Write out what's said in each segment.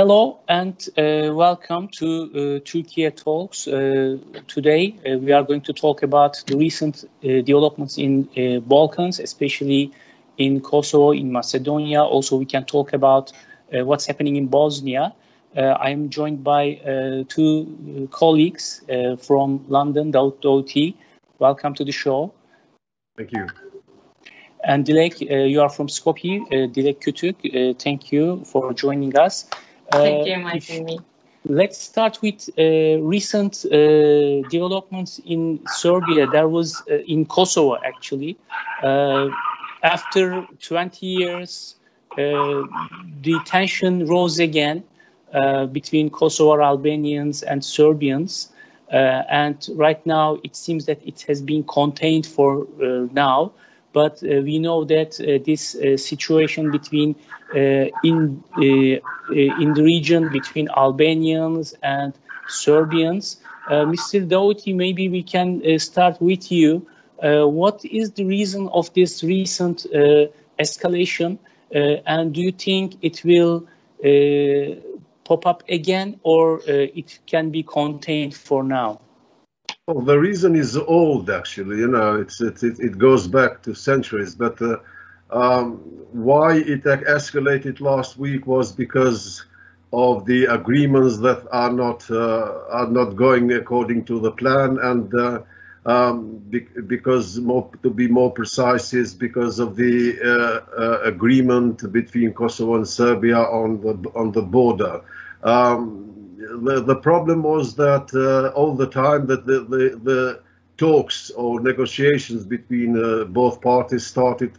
hello and uh, welcome to uh, Turkey Talks. Uh, today uh, we are going to talk about the recent uh, developments in uh, Balkans, especially in Kosovo, in Macedonia. Also, we can talk about what's happening in Bosnia. I am joined by two colleagues from London, Daut Dauti. Welcome to the show. Thank you. And Dilek, you are from Skopje. Dilek Kütük, thank you for joining us. Thank you, Martini. Let's start with uh, recent uh, developments in Serbia. There was uh, in Kosovo, actually. Uh, after 20 years, uh, the tension rose again uh, between Kosovo Albanians and Serbians. and right now, it seems that it has been contained for now but uh, we know that uh, this uh, situation between uh, in uh, uh, in the region between Albanians and Serbians. Mr. Dauti, maybe we can start with you. what is the reason of this recent escalation, and do you think it will pop up again, or it can be contained for now? Well, the reason is old, actually. You know, it's, it, it goes back to centuries. But uh, um, why it escalated last week was because of the agreements that are not uh, are not going according to the plan, and uh, um, be because more, to be more precise is because of the uh, uh, agreement between Kosovo and Serbia on the on the border. Um, the, the problem was that uh, all the time that the, the, the talks or negotiations between uh, both parties started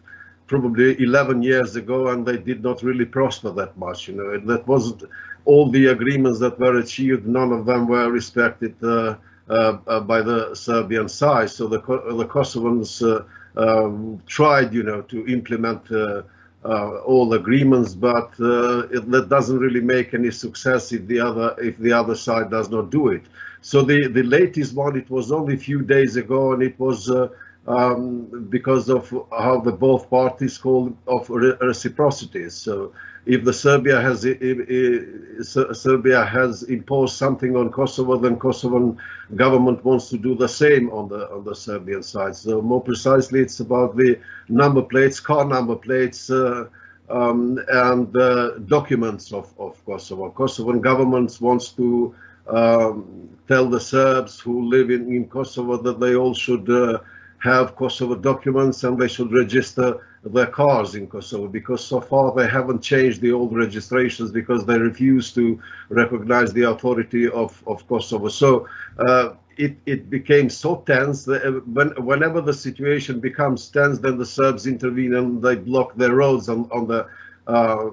probably 11 years ago and they did not really prosper that much you know. That wasn't all the agreements that were achieved none of them were respected uh, uh, by the Serbian side. So the, the Kosovans uh, um, tried you know to implement uh, all agreements, but uh, it, that doesn't really make any success if the other if the other side does not do it. So the the latest one, it was only a few days ago, and it was uh, um, because of how the both parties call of reciprocity. So if the Serbia has if, if Serbia has imposed something on Kosovo, then Kosovan government wants to do the same on the on the Serbian side. So more precisely, it's about the number plates, car number plates. Uh, um, and uh, documents of, of Kosovo. Kosovan government wants to um, tell the Serbs who live in, in Kosovo that they all should uh, have Kosovo documents and they should register their cars in Kosovo because so far they haven't changed the old registrations because they refuse to recognize the authority of, of Kosovo. So uh, it, it became so tense that uh, when, whenever the situation becomes tense, then the Serbs intervene and they block their roads on, on the uh,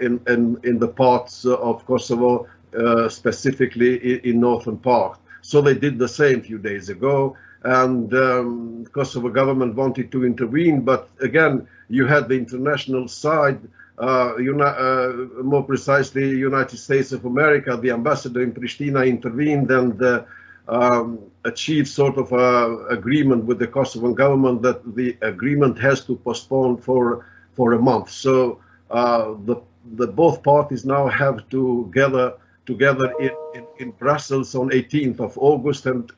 in, in, in the parts of Kosovo, uh, specifically in, in northern part. So they did the same a few days ago and um, Kosovo government wanted to intervene, but again, you had the international side, uh, uh, more precisely, United States of America, the ambassador in Pristina intervened and uh, um, achieved sort of a agreement with the Kosovan government that the agreement has to postpone for for a month. So uh, the the both parties now have to gather together in, in, in Brussels on 18th of August and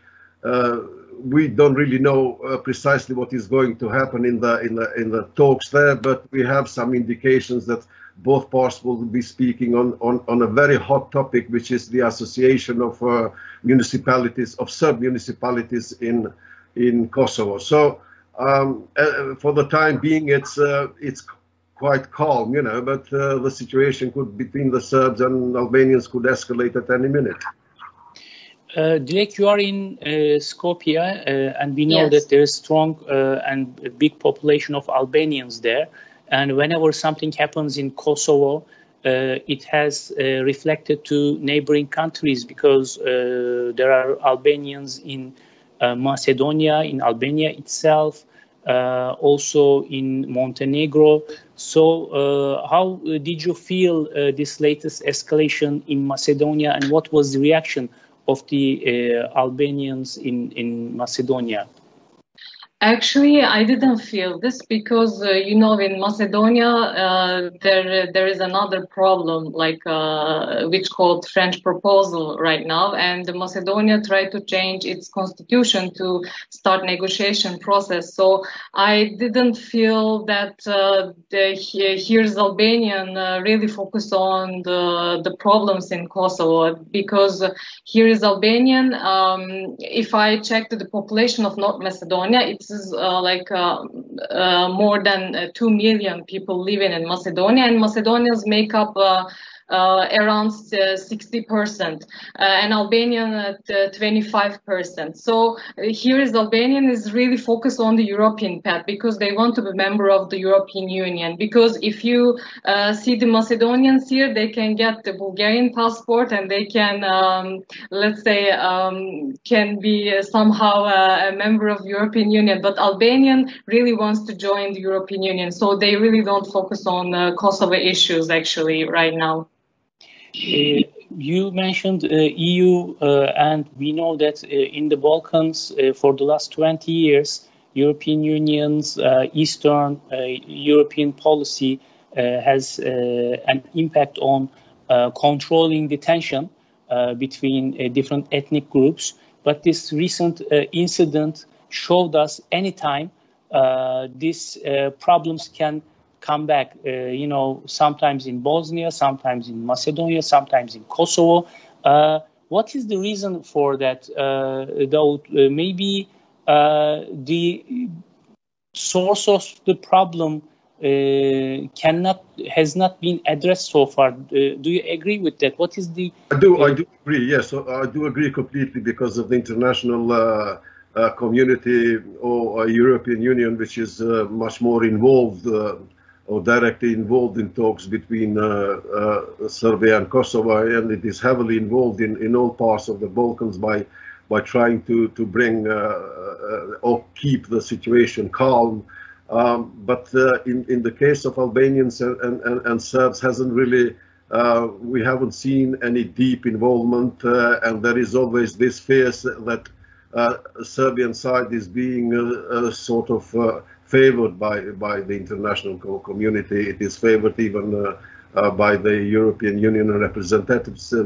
uh, we don't really know uh, precisely what is going to happen in the in the in the talks there, but we have some indications that both parts will be speaking on on, on a very hot topic, which is the association of uh, municipalities of sub municipalities in in Kosovo. So um, uh, for the time being, it's uh, it's quite calm, you know, but uh, the situation could between the Serbs and Albanians could escalate at any minute. Uh, Dilek, you are in uh, Skopje, uh, and we know yes. that there is strong uh, and big population of Albanians there. And whenever something happens in Kosovo, uh, it has uh, reflected to neighboring countries because uh, there are Albanians in Macedonia, in Albania itself, also in Montenegro. So, how did you feel this latest escalation in Macedonia, and what was the reaction? Of the uh, Albanians in, in Macedonia? Actually, I didn't feel this because uh, you know in Macedonia uh, there there is another problem like uh, which called French proposal right now, and Macedonia tried to change its constitution to start negotiation process. So I didn't feel that uh, the, here's Albanian uh, really focus on the the problems in Kosovo because here is Albanian. Um, if I checked the population of North Macedonia, it's is uh, like uh, uh, more than 2 million people living in Macedonia, and Macedonians make up uh, around 60%, uh, and Albanian at 25%. Uh, so here is Albanian is really focused on the European path because they want to be member of the European Union. Because if you see the Macedonians here, they can get the Bulgarian passport and they can, um, let's say, um, can be somehow a, a member of European Union. But Albanian really wants to join the European Union, so they really don't focus on uh, Kosovo issues actually right now. Uh, you mentioned uh, EU, uh, and we know that uh, in the Balkans uh, for the last 20 years, European Union's uh, Eastern European policy has an impact on controlling the tension between different ethnic groups. But this recent incident showed us anytime uh, these problems can come back, uh, you know, sometimes in Bosnia, sometimes in Macedonia, sometimes in Kosovo. Uh, what is the reason for that? Uh, though maybe the source of the problem uh, cannot has not been addressed so far. Uh, do you agree with that? What is the? I do. I do agree. Yes, I do agree completely because of the international uh, community or European Union, which is much more involved or directly involved in talks between uh, uh, Serbia and Kosovo, and it is heavily involved in, in all parts of the Balkans by by trying to to bring uh, or keep the situation calm. Um, but in in the case of Albanians and, and, and Serbs, hasn't really uh, we haven't seen any deep involvement, uh, and there is always this fear that uh, Serbian side is being a sort of favored by by the international community. It is favored even uh, uh, by the European Union representatives uh,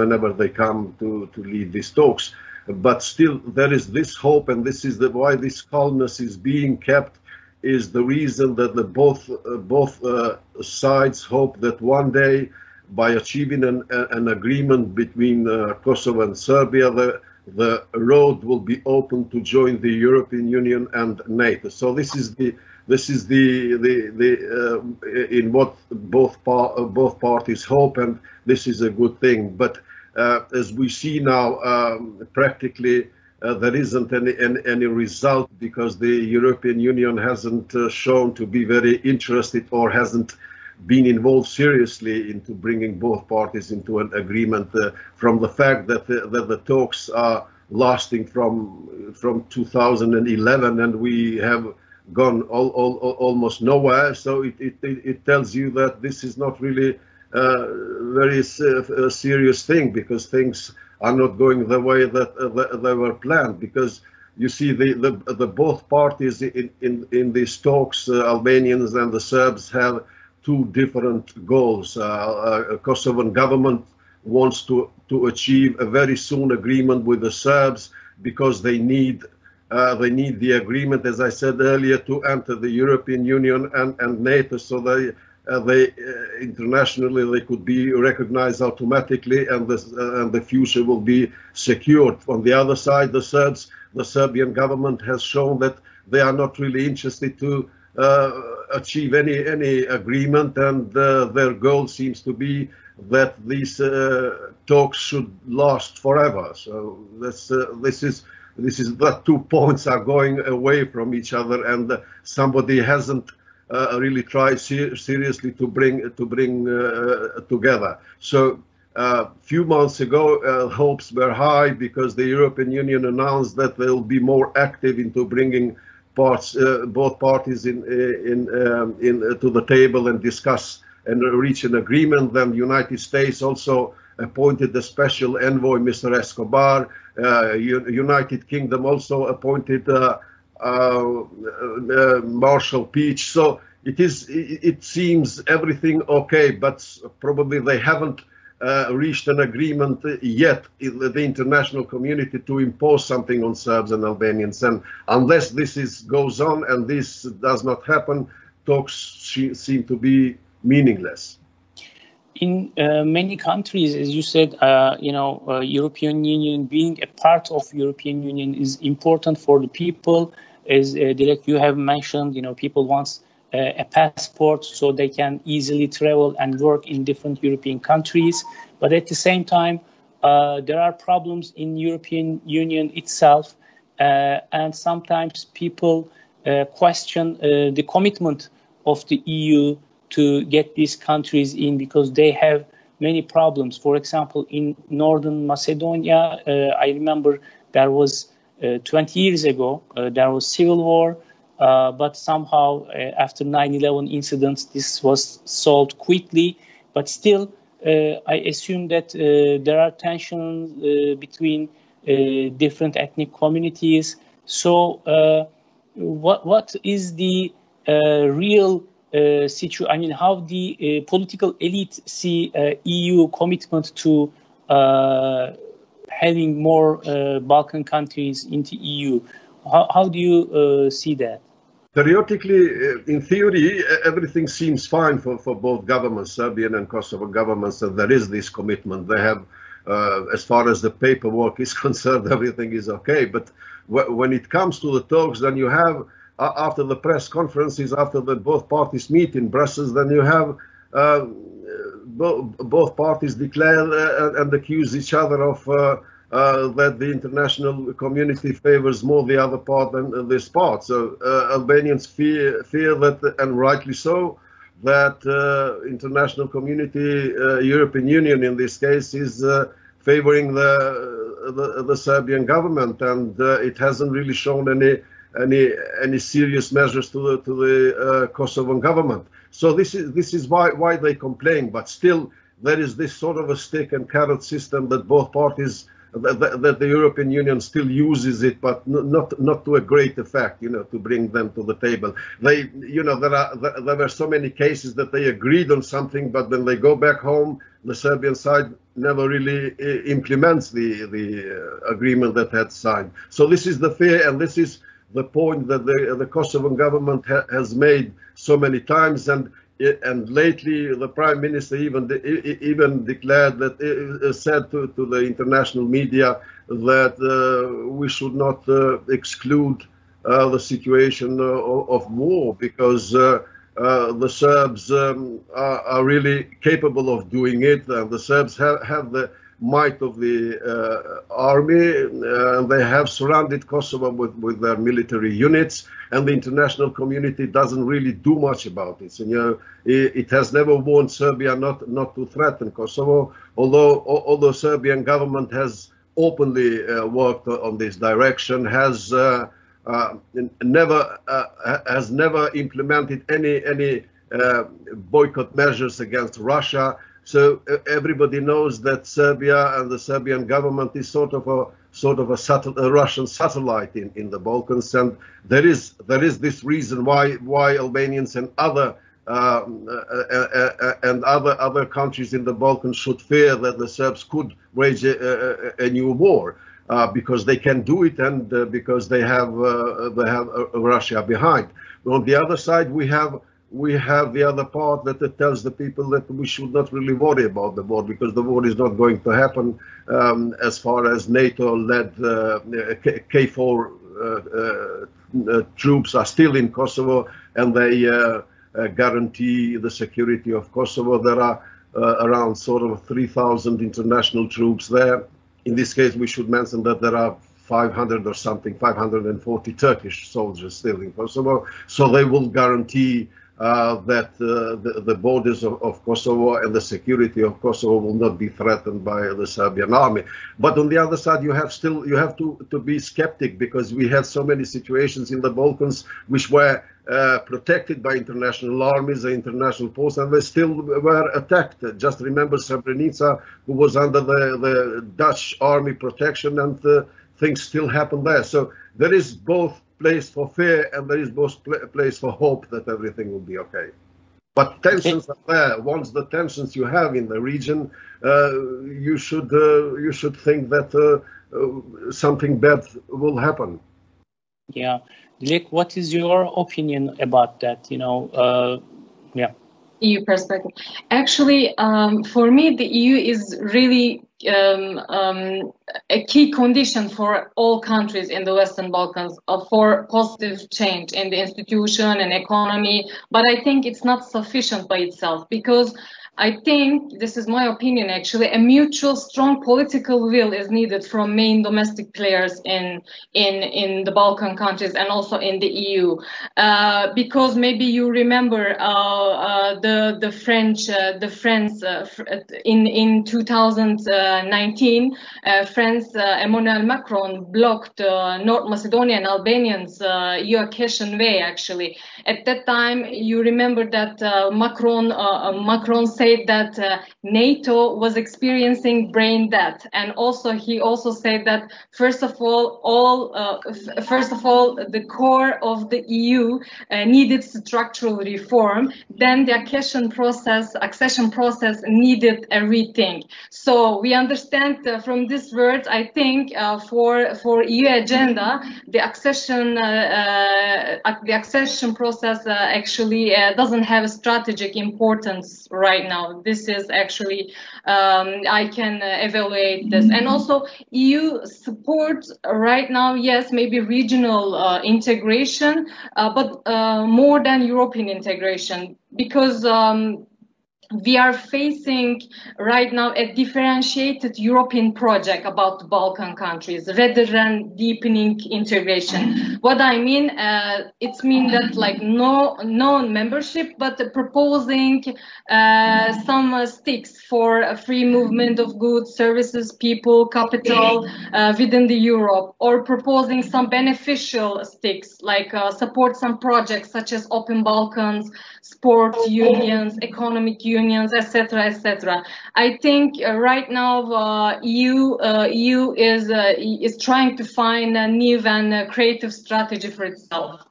whenever they come to to lead these talks. But still, there is this hope, and this is the, why this calmness is being kept. Is the reason that the both both sides hope that one day, by achieving an, an agreement between Kosovo and Serbia, the the road will be open to join the European Union and NATO. So this is the this is the the, the uh, in what both par both parties hope, and this is a good thing. But uh, as we see now, um, practically. Uh, there isn't any, any, any result because the European Union hasn't uh, shown to be very interested or hasn't been involved seriously into bringing both parties into an agreement uh, from the fact that the, that the talks are lasting from from 2011 and we have gone all, all, all, almost nowhere. So it, it, it tells you that this is not really a very uh, serious thing because things are not going the way that uh, they were planned. Because you see the, the, the both parties in, in, in these talks, uh, Albanians and the Serbs have two different goals. Uh, uh, Kosovan government wants to, to achieve a very soon agreement with the Serbs because they need uh, they need the agreement, as I said earlier, to enter the European Union and, and NATO, so they uh, they uh, internationally they could be recognized automatically, and the uh, and the future will be secured. On the other side, the Serbs, the Serbian government has shown that they are not really interested to achieve any any agreement, and uh, their goal seems to be that these uh, talks should last forever. So this this is this is that two points are going away from each other, and somebody hasn't uh, really tried ser seriously to bring to bring uh, together. So a uh, few months ago, hopes were high because the European Union announced that they'll be more active into bringing parts, uh, both parties in, uh, in, um, in uh, to the table and discuss and reach an agreement. Then the United States also appointed the special envoy, Mr. Escobar. Uh, United Kingdom also appointed uh, uh, Marshal Peach. So it is. It seems everything okay, but probably they haven't uh, reached an agreement yet in the international community to impose something on Serbs and Albanians. And unless this is goes on and this does not happen, talks seem to be meaningless. In uh, many countries, as you said, uh, you know, uh, European Union being a part of European Union is important for the people. As uh, Dilek, you have mentioned, you know, people want uh, a passport so they can easily travel and work in different European countries. But at the same time, uh, there are problems in European Union itself, uh, and sometimes people uh, question uh, the commitment of the EU to get these countries in because they have many problems. For example, in Northern Macedonia, uh, I remember there was 20 years ago there was civil war. Uh, but somehow, uh, after 9/11 incidents, this was solved quickly. But still, uh, I assume that there are tensions between different ethnic communities. So, what what is the real uh, situation, I mean, how the uh, political elite see uh, EU commitment to having more Balkan countries into EU. How, how do you see that? Periodically, uh, in theory, everything seems fine for, for both governments, Serbian and Kosovo governments, and there is this commitment. They have, uh, as far as the paperwork is concerned, everything is okay. But when it comes to the talks, then you have, uh, after the press conferences, after the both parties meet in Brussels, then you have uh, bo both parties declare uh, and accuse each other of uh, that the international community favors more the other part than this part. So uh, Albanians fear fear that, and rightly so, that uh, international community, uh, European Union in this case, is uh, favoring the, the, the Serbian government, and uh, it hasn't really shown any any any serious measures to the to the Kosovan government. So this is this is why why they complain, but still there is this sort of a stick and carrot system that both parties that, that, the European Union still uses it, but not not to a great effect, you know, to bring them to the table. They, you know, there are there were so many cases that they agreed on something, but when they go back home, the Serbian side never really uh, implements the the uh, agreement that had signed. So this is the fear, and this is the point that the the Kosovan government ha has made so many times, and and lately the prime minister even even declared that uh, said to, to the international media that uh, we should not uh, exclude uh, the situation uh, of war because uh, the Serbs um, are, are, really capable of doing it. The Serbs have, have the might of the uh, army. Uh, they have surrounded Kosovo with, with their military units, and the international community doesn't really do much about it. You know, it, it, has never warned Serbia not not to threaten Kosovo, although although Serbian government has openly uh, worked on this direction, has uh, uh, never uh, has never implemented any any boycott measures against Russia so everybody knows that Serbia and the Serbian government is sort of a sort of a, a, Russian satellite in, in the Balkans, and there is there is this reason why why Albanians and other um, uh, uh, uh, and other other countries in the Balkans should fear that the Serbs could wage a, a, a new war. Uh, because they can do it and uh, because they have uh, they have Russia behind. On the other side, we have we have the other part that tells the people that we should not really worry about the war because the war is not going to happen um, as far as NATO-led uh, KFOR uh, uh, troops are still in Kosovo and they uh, uh, guarantee the security of Kosovo. There are uh, around sort of 3,000 international troops there. In this case, we should mention that there are 500 or something, 540 Turkish soldiers still in Kosovo. So they will guarantee uh, that uh, the, the, borders of, of, Kosovo and the security of Kosovo will not be threatened by the Serbian army. But on the other side, you have still you have to, to be skeptic because we had so many situations in the Balkans which were uh, protected by international armies, the international posts, and they still were attacked. Just remember Srebrenica, who was under the, the Dutch army protection, and uh, things still happen there. So there is both place for fear and there is both place for hope that everything will be okay. But tensions are there. Once the tensions you have in the region, uh, you should uh, you should think that uh, uh something bad will happen. Yeah, Dilek, what is your opinion about that? You know, uh, yeah. EU perspective. Actually, um, for me, the EU is really um, um, a key condition for all countries in the Western Balkans uh, for positive change in the institution and economy. But I think it's not sufficient by itself because I think this is my opinion actually. A mutual strong political will is needed from main domestic players in in in the Balkan countries and also in the EU uh, because maybe you remember uh, uh, the the French uh, the France uh, in in 2019 uh, France Emmanuel Macron blocked North Macedonian Albanians EU accession way actually. At that time you remember that Macron Macron said said that uh, NATO was experiencing brain death, and also he also said that first of all, all uh, first of all, the core of the EU uh, needed structural reform. Then the accession process, accession process needed a rethink. So we understand uh, from these words, I think uh, for for EU agenda, the accession uh, the accession process actually doesn't have a strategic importance right now now. This is actually um, I can uh, evaluate this. And also EU support right now yes maybe regional uh, integration uh, but uh, more than European integration because um, we are facing right now a differentiated European project about the Balkan countries rather than deepening integration. What I mean, uh, it's mean that like no non-membership, but proposing uh, some uh, sticks for free movement of goods, services, people, capital uh, within the Europe, or proposing some beneficial sticks like uh, support some projects such as Open Balkans, sports unions, economic unions, etc., etc. I think uh, right now uh, EU uh, EU is uh, is trying to find a new and uh, creative strategy for itself.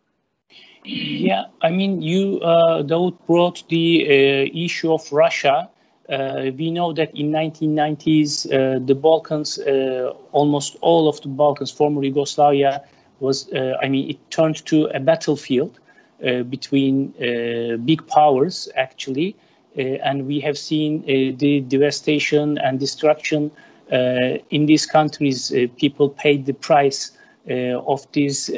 Yeah, I mean, you uh, Daud brought the issue of Russia. we know that in 1990s, the Balkans, almost all of the Balkans, former Yugoslavia, was, I mean, it turned to a battlefield uh, between uh, big powers, actually. Uh, and we have seen uh, the devastation and destruction uh, in these countries. Uh, people paid the price of this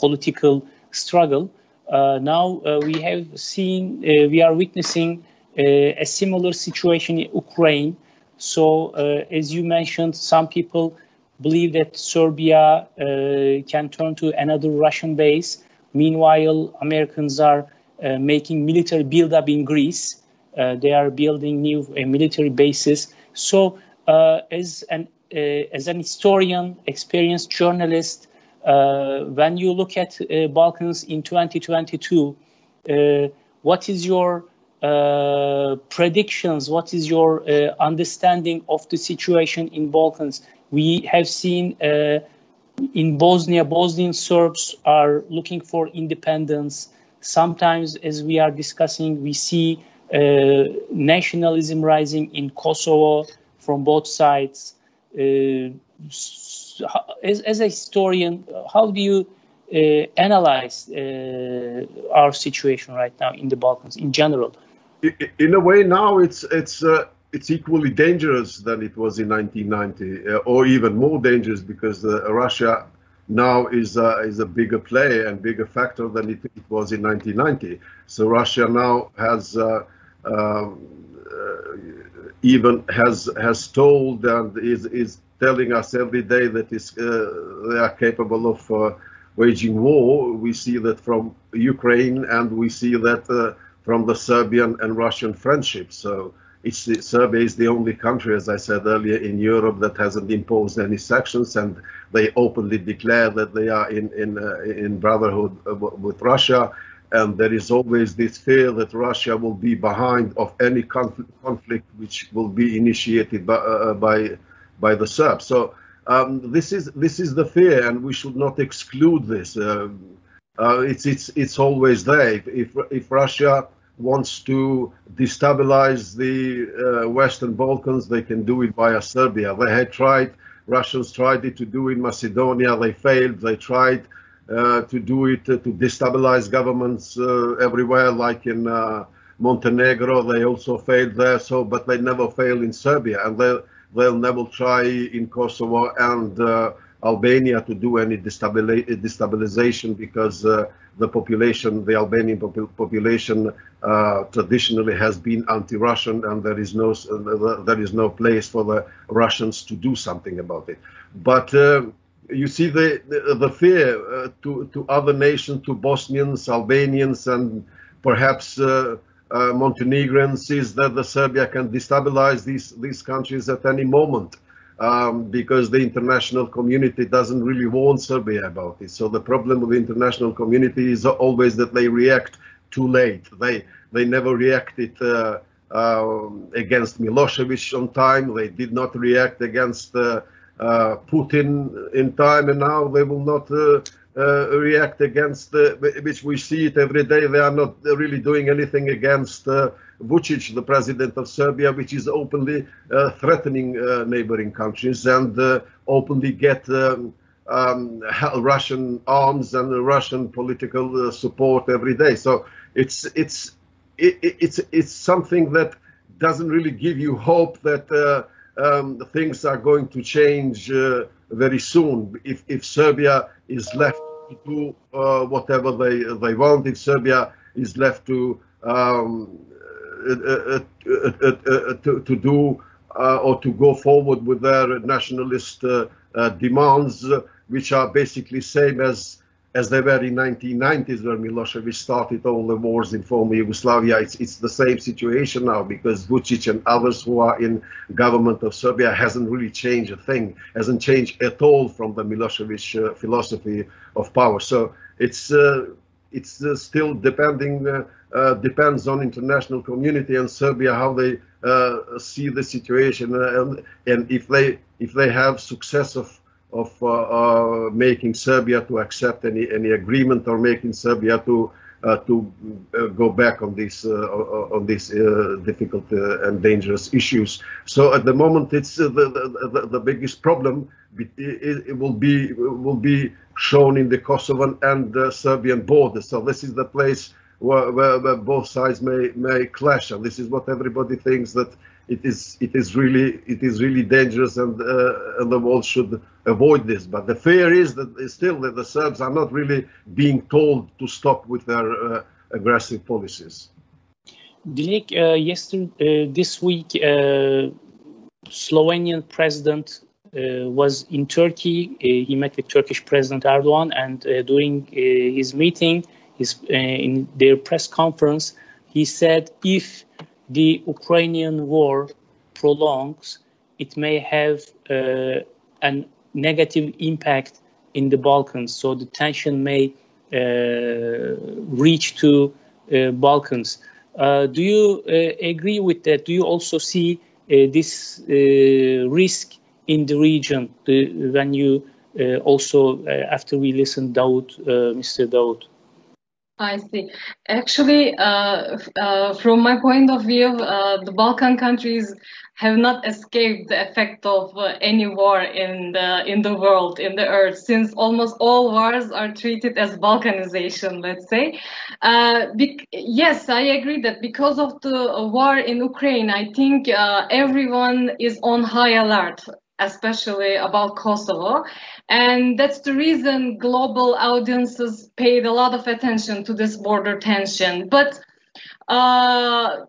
political struggle. now we have seen, we are witnessing a similar situation in Ukraine. So, as you mentioned, some people believe that Serbia uh, can turn to another Russian base. Meanwhile, Americans are uh, making military buildup in Greece. Uh, they are building new uh, military bases. So, uh, as an uh, as an historian, experienced journalist, uh, when you look at Balkans in 2022, what is your predictions? What is your understanding of the situation in Balkans? We have seen in Bosnia, Bosnian Serbs are looking for independence. Sometimes, as we are discussing, we see uh, nationalism rising in Kosovo from both sides. Uh, as, as, a historian, how do you uh, analyze uh, our situation right now in the Balkans in general? In a way, now it's it's uh, it's equally dangerous than it was in 1990, uh, or even more dangerous because uh, Russia now is uh, is a bigger player and bigger factor than it, it was in 1990. So Russia now has uh, uh, even has has told and is is telling us every day that is uh, they are capable of waging war. We see that from Ukraine, and we see that from the Serbian and Russian friendship. So it's, Serbia is the only country, as I said earlier, in Europe that hasn't imposed any sanctions, and they openly declare that they are in in uh, in brotherhood with Russia. And there is always this fear that Russia will be behind of any conflict, conflict which will be initiated by uh, by, by the Serbs. So um, this is this is the fear, and we should not exclude this. Uh, uh, it's it's it's always there. If if, if Russia wants to destabilize the uh, Western Balkans, they can do it via Serbia. They had tried. Russians tried it to do in Macedonia. They failed. They tried uh, to do it uh, to destabilize governments uh, everywhere, like in Montenegro. They also failed there. So, but they never failed in Serbia, and they they'll never try in Kosovo and Albania to do any destabilization because uh, the population, the Albanian population, uh, traditionally has been anti-Russian, and there is no uh, there is no place for the Russians to do something about it. But you see the the, the fear uh, to to other nations, to Bosnians, Albanians, and perhaps uh, uh, Montenegrins, is that the Serbia can destabilize these these countries at any moment. Um, because the international community doesn't really warn Serbia about it. So the problem with the international community is always that they react too late. They they never reacted uh, uh, against Milosevic on time. They did not react against uh, uh, Putin in time, and now they will not uh, uh, react against, which we see it every day. They are not really doing anything against Vucic, the president of Serbia, which is openly threatening neighboring countries and openly get. Um, um, Russian arms and Russian political support every day. So it's it's it, it's it's something that doesn't really give you hope that uh, um, things are going to change uh, very soon. If, if Serbia is left to do uh, whatever they they want, if Serbia is left to um, uh, uh, uh, to, to, do or to go forward with their nationalist demands, which are basically same as as they were in 1990s when Milosevic started all the wars in former Yugoslavia. It's, it's the same situation now because Vucic and others who are in government of Serbia hasn't really changed a thing, hasn't changed at all from the Milosevic uh, philosophy of power. So it's uh, it's uh, still depending uh, uh, depends on international community and Serbia how they uh, see the situation and, and if they if they have success of of uh, uh, making Serbia to accept any any agreement or making Serbia to uh, to go back on these on these difficult and dangerous issues. So at the moment, it's the, the, the biggest problem. It, it, will be will be shown in the Kosovan and Serbian border. So this is the place where, where, where, both sides may may clash, and this is what everybody thinks that it is it is really it is really dangerous, and uh, and the world should avoid this. But the fear is that still that the Serbs are not really being told to stop with their uh, aggressive policies. Dilek, uh, yesterday, uh, this week, uh, Slovenian president uh, was in Turkey. he met with Turkish President Erdogan, and during his meeting, his in their press conference, he said if the Ukrainian war prolongs, it may have uh, a negative impact in the Balkans. So the tension may uh, reach to uh, Balkans. Uh, do you uh, agree with that? Do you also see uh, this risk in the region when you also, after we listen, Daud, Mr. Daud? I see. Actually, uh, uh, from my point of view, uh, the Balkan countries have not escaped the effect of uh, any war in the in the world, in the earth, since almost all wars are treated as Balkanization. Let's say. Uh, yes, I agree that because of the war in Ukraine, I think uh, everyone is on high alert especially about Kosovo. And that's the reason global audiences paid a lot of attention to this border tension. But uh,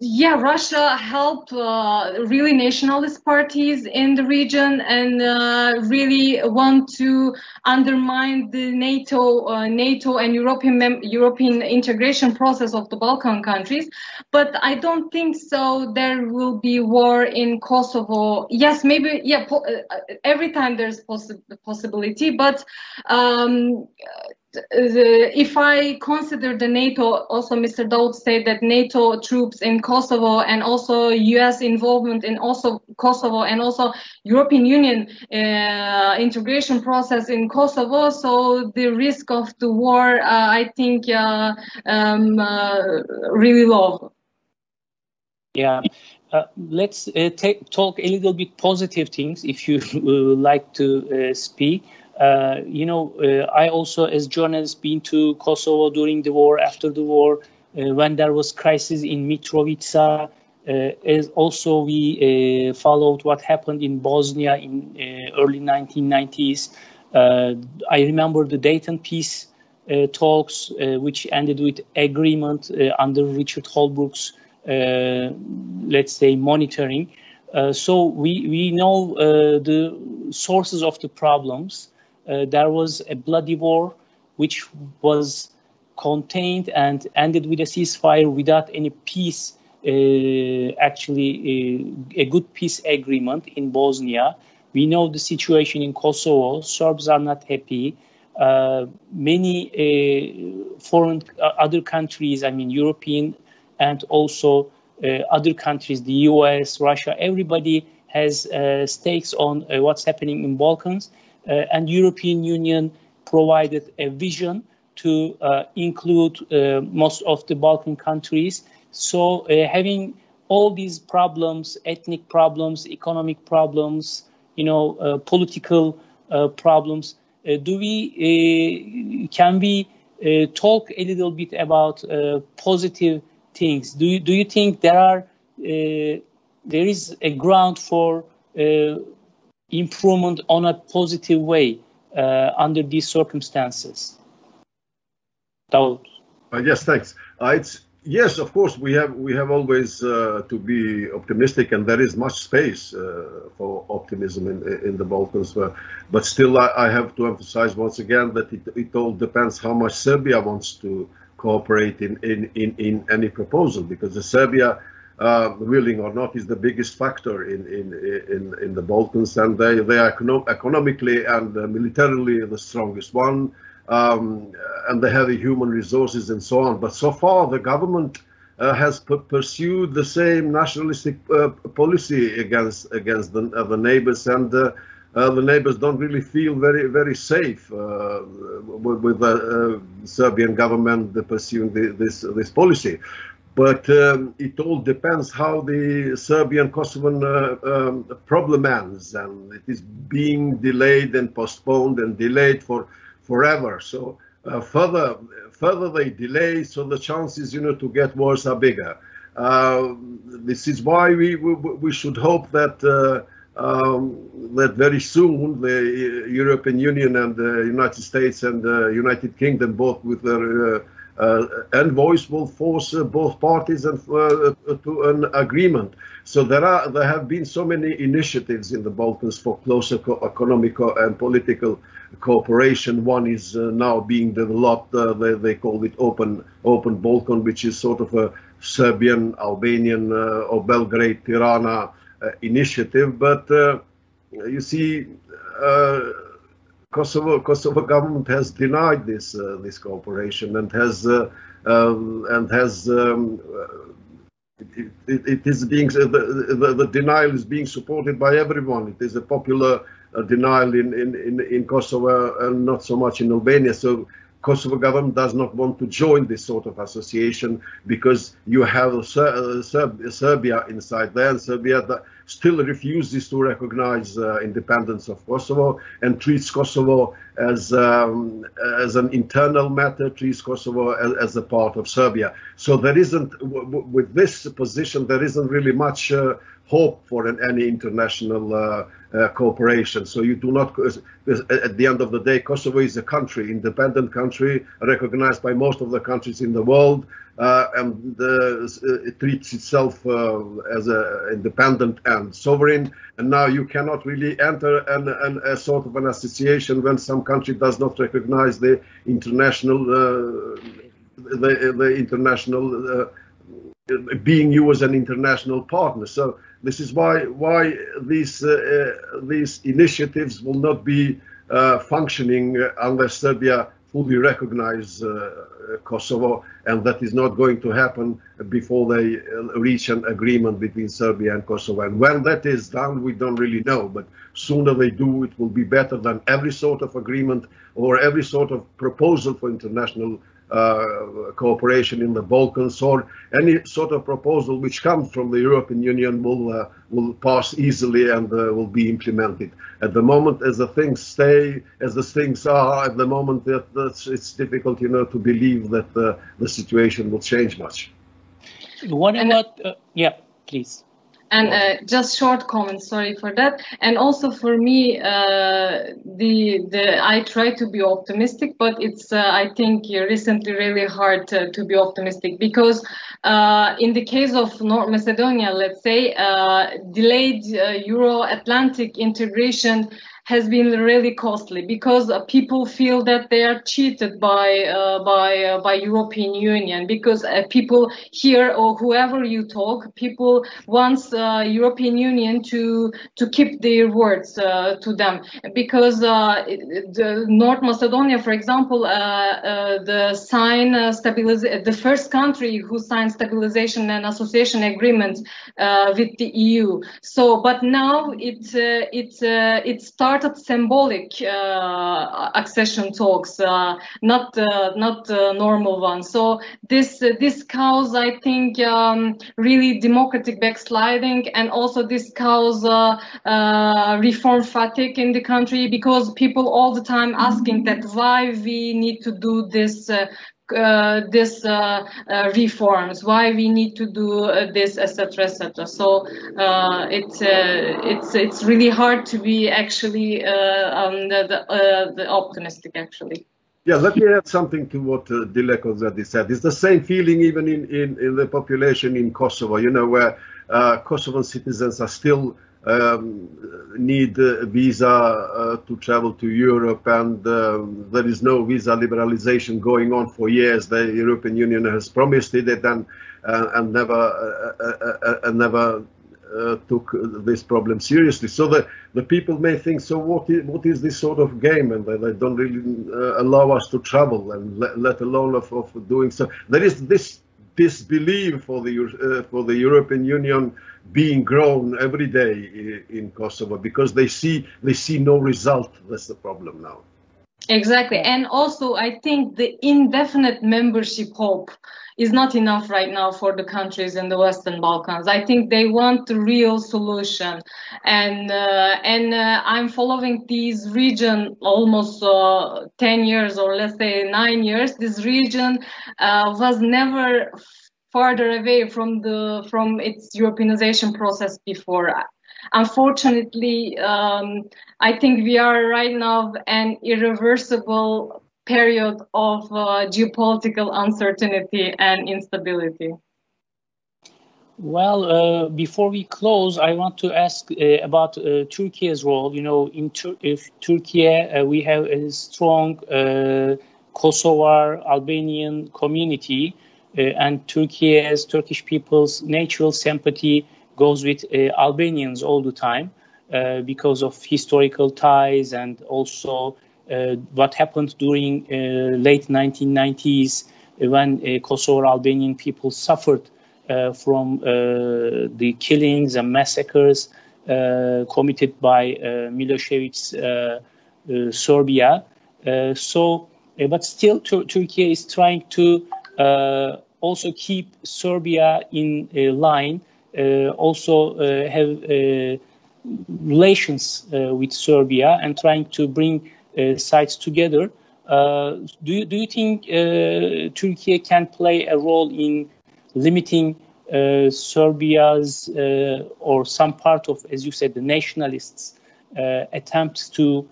yeah, Russia helped uh, really nationalist parties in the region and uh, really want to undermine the NATO, uh, NATO and European European integration process of the Balkan countries. But I don't think so. There will be war in Kosovo. Yes, maybe. Yeah, uh, every time there's possi- possibility, but. Um, if I consider the NATO, also Mr. Daoud said that NATO troops in Kosovo and also U.S. involvement in also Kosovo and also European Union uh, integration process in Kosovo. So the risk of the war, uh, I think, uh, um, uh, really low. Yeah. Uh, let's uh, talk a little bit positive things if you like to speak. Uh, you know, uh, I also, as journalist, been to Kosovo during the war, after the war, uh, when there was crisis in Mitrovica. Uh, as also, we uh, followed what happened in Bosnia in early 1990s. I remember the Dayton peace talks, which ended with agreement under Richard Holbrooke's, let's say, monitoring. so we we know the sources of the problems there was a bloody war which was contained and ended with a ceasefire without any peace, uh, actually, uh, a good peace agreement in Bosnia. We know the situation in Kosovo. Serbs are not happy. Uh, many uh, foreign uh, other countries, I mean European and also other countries, the US, Russia, everybody has stakes on what's happening in Balkans. Uh, and European Union provided a vision to uh, include uh, most of the Balkan countries. So having all these problems, ethnic problems, economic problems, you know, political problems, do we can we talk a little bit about positive things? Do you, do you think there are uh, there is a ground for uh, improvement on a positive way uh, under these circumstances? Uh, yes, thanks. Uh, it's yes, of course, we have we have always uh, to be optimistic, and there is much space uh, for optimism in in the Balkans. But still, I, I, have to emphasize once again that it, it all depends how much Serbia wants to cooperate in in in, in any proposal, because the Serbia uh, willing or not, is the biggest factor in in in, in the Balkans, and they they are econo economically and uh, militarily the strongest one, um, and they have the human resources and so on. But so far, the government uh, has pursued the same nationalistic uh, policy against against the, uh, the neighbors, and uh, the neighbors don't really feel very very safe with, with the Serbian government pursuing the, this this policy. But um, it all depends how the Serbian-Kosovan uh, um, problem ends, and it is being delayed and postponed and delayed for forever. So uh, further, further they delay, so the chances, you know, to get worse are bigger. Uh, this is why we, we, we should hope that uh, um, that very soon the European Union and the United States and the United Kingdom, both with their uh, uh, envoys will force uh, both parties and, uh, to an agreement. So there are there have been so many initiatives in the Balkans for closer economic and political cooperation. One is uh, now being developed. Uh, they, they, call it Open Open Balkan, which is sort of a Serbian, Albanian, uh, or Belgrade Tirana initiative. But you see Kosovo Kosovo government has denied this uh, this cooperation and has uh, um, and has um, it, it, it is being the, the, the, denial is being supported by everyone. It is a popular uh, denial in, in, in, in Kosovo and not so much in Albania. So Kosovo government does not want to join this sort of association because you have Ser Ser Serbia inside there, and Serbia still refuses to recognize uh, independence of Kosovo and treats Kosovo as um, as an internal matter, treats Kosovo as, as, a part of Serbia. So there isn't, with this position, there isn't really much uh, hope for an, any international uh, uh, cooperation. So you do not, at the end of the day, Kosovo is a country, independent country, recognized by most of the countries in the world, uh, and it treats itself uh, as an independent and sovereign. And now you cannot really enter an, an, a sort of an association when some country does not recognize the international, uh, the, the international uh, being you as an international partner. So this is why why these uh, uh, these initiatives will not be uh, functioning unless Serbia fully recognize Kosovo, and that is not going to happen before they reach an agreement between Serbia and Kosovo. And when that is done, we don't really know, but sooner they do, it will be better than every sort of agreement or every sort of proposal for international uh, cooperation in the Balkans or any sort of proposal which comes from the European Union will uh, will pass easily and uh, will be implemented. At the moment, as the things stay, as the things are, at the moment, that, it's difficult, you know, to believe that the situation will change much. What about? yeah, please. And uh, just short comments, sorry for that. And also for me, uh, the the I try to be optimistic, but it's uh, I think recently really hard to, to be optimistic because uh, in the case of North Macedonia, let's say, uh, delayed uh, Euro-Atlantic integration has been really costly because uh, people feel that they are cheated by uh, by uh, by European Union because uh, people here or whoever you talk, people wants uh, European Union to to keep their words uh, to them because the North Macedonia, for example, the sign stabiliz- the first country who signed stabilization and association agreement with the EU. So, but now it it it starts started symbolic uh, accession talks, uh, not uh, not normal ones. So this this cause, I think, um, really democratic backsliding, and also this cause reform fatigue in the country because people all the time asking that why we need to do this uh, this uh, uh, reforms, why we need to do uh, this, etc., etc. So uh, it's uh, it's it's really hard to be actually um, the, the, the, optimistic actually. Yeah, let me add something to what uh, Dilek already said. It's the same feeling even in, in, in the population in Kosovo, you know, where Kosovan citizens are still um, need a visa uh, to travel to Europe, and um, there is no visa liberalization going on for years. The European Union has promised it and uh, and never uh, uh, never took this problem seriously. So the, the people may think, so what is, what is this sort of game? And they, they don't really allow us to travel, and let, let alone of, of doing so. There is this disbelief for the uh, for the European Union being grown every day in Kosovo because they see they see no result. That's the problem now. Exactly, and also I think the indefinite membership hope is not enough right now for the countries in the Western Balkans. I think they want the real solution, and uh, and uh, I'm following this region almost uh, ten years or let's say nine years. This region uh, was never farther away from the from its Europeanization process before. Unfortunately, um, I think we are right now an irreversible period of uh, geopolitical uncertainty and instability. Well, uh, before we close, I want to ask uh, about uh, Turkey's role. You know, in Tur- Turkey, uh, we have a strong uh, Kosovar Albanian community Uh, and Turkey's Turkish people's natural sympathy goes with uh, Albanians all the time uh, because of historical ties and also uh, what happened during uh, late 1990s when Kosovo Albanian people suffered from the killings and massacres committed by Milosevic's Serbia. so, but still, Turkey is trying to uh, also keep Serbia in line, uh, also uh, have relations with Serbia and trying to bring sides together. do you do you think Turkey can play a role in limiting uh, Serbia's uh, or some part of, as you said, the nationalists' uh, attempts to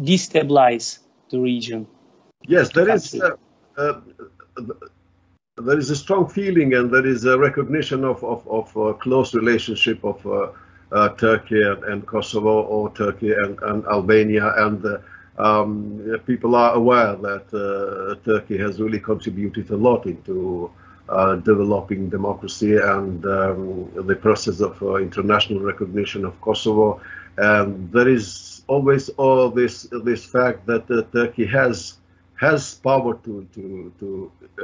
destabilize the region. Yes, there is uh, there is a strong feeling and there is a recognition of, of, of a close relationship of uh, uh, Turkey and, and, Kosovo or Turkey and, and Albania. And uh, um, people are aware that uh, Turkey has really contributed a lot into developing democracy and um, the process of international recognition of Kosovo. And there is always all this this fact that Turkey has has power to to to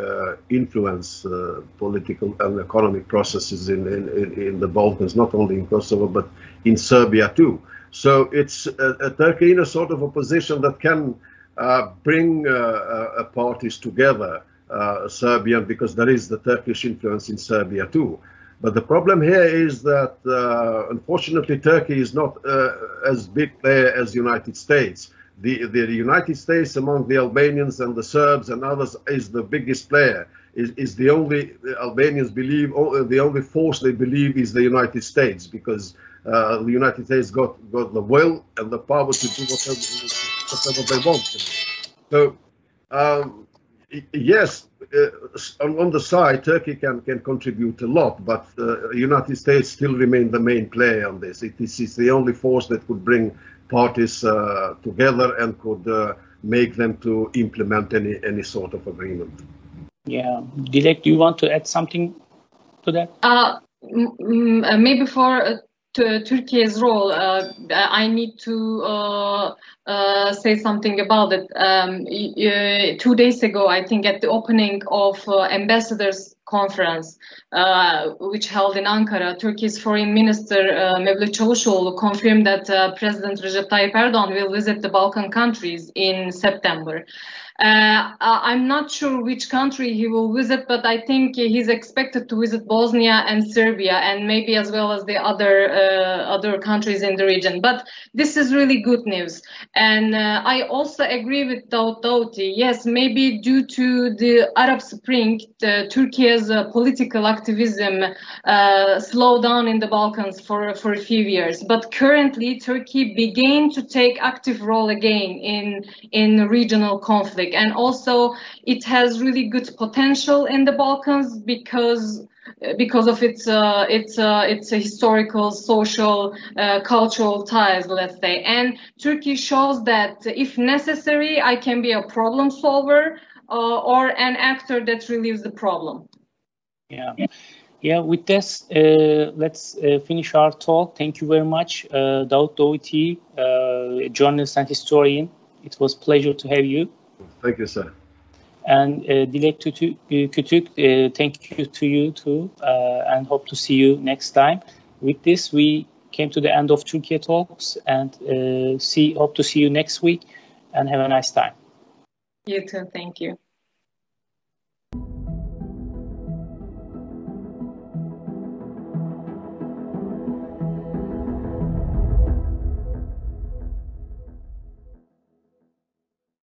uh, influence uh, political and economic processes in, in in the Balkans, not only in Kosovo but in Serbia too. So it's a, Turkey in a sort of a position that can uh, bring uh, uh, parties together, uh, Serbian, because there is the Turkish influence in Serbia too. But the problem here is that, unfortunately, Turkey is not as big player as United States. The, the United States among the Albanians and the Serbs and others is the biggest player. Is, is the only the Albanians believe the only force they believe is the United States because uh, the United States got got the will and the power to do whatever, whatever they want. So um, yes, uh, on, the side, Turkey can, can contribute a lot, but uh, United States still remain the main player on this. It is the only force that could bring parties uh, together and could uh, make them to implement any any sort of agreement. Yeah, Dilek, do you want to add something to that? Uh, maybe for uh, Turkey's role, uh, I need to uh, uh, say something about it. Um, uh, two days ago, I think at the opening of uh, ambassadors conference, uh, which held in Ankara, Turkey's foreign minister Mevlut Çavuşoğlu confirmed that President Recep Tayyip Erdogan will visit the Balkan countries in September. Uh, I'm not sure which country he will visit, but I think he's expected to visit Bosnia and Serbia, and maybe as well as the other uh, other countries in the region. But this is really good news, and uh, I also agree with Daut Dauti. Yes, maybe due to the Arab Spring, the, Turkey's uh, political activism uh, slowed down in the Balkans for for a few years, but currently Turkey began to take active role again in in regional conflict and also it has really good potential in the Balkans because because of its uh, its uh, its historical, social, uh, cultural ties, let's say. And Turkey shows that if necessary, I can be a problem solver uh, or an actor that relieves the problem. Yeah. Yeah, with this, uh, let's uh, finish our talk. Thank you very much, uh, Daut Dauti, journalist and historian. It was pleasure to have you. Thank you, sir. And uh, Dilek Kütük, uh, thank you to you too, uh, and hope to see you next time. With this, we came to the end of Turkey Talks, and uh, see hope to see you next week, and have a nice time. You too. Thank you.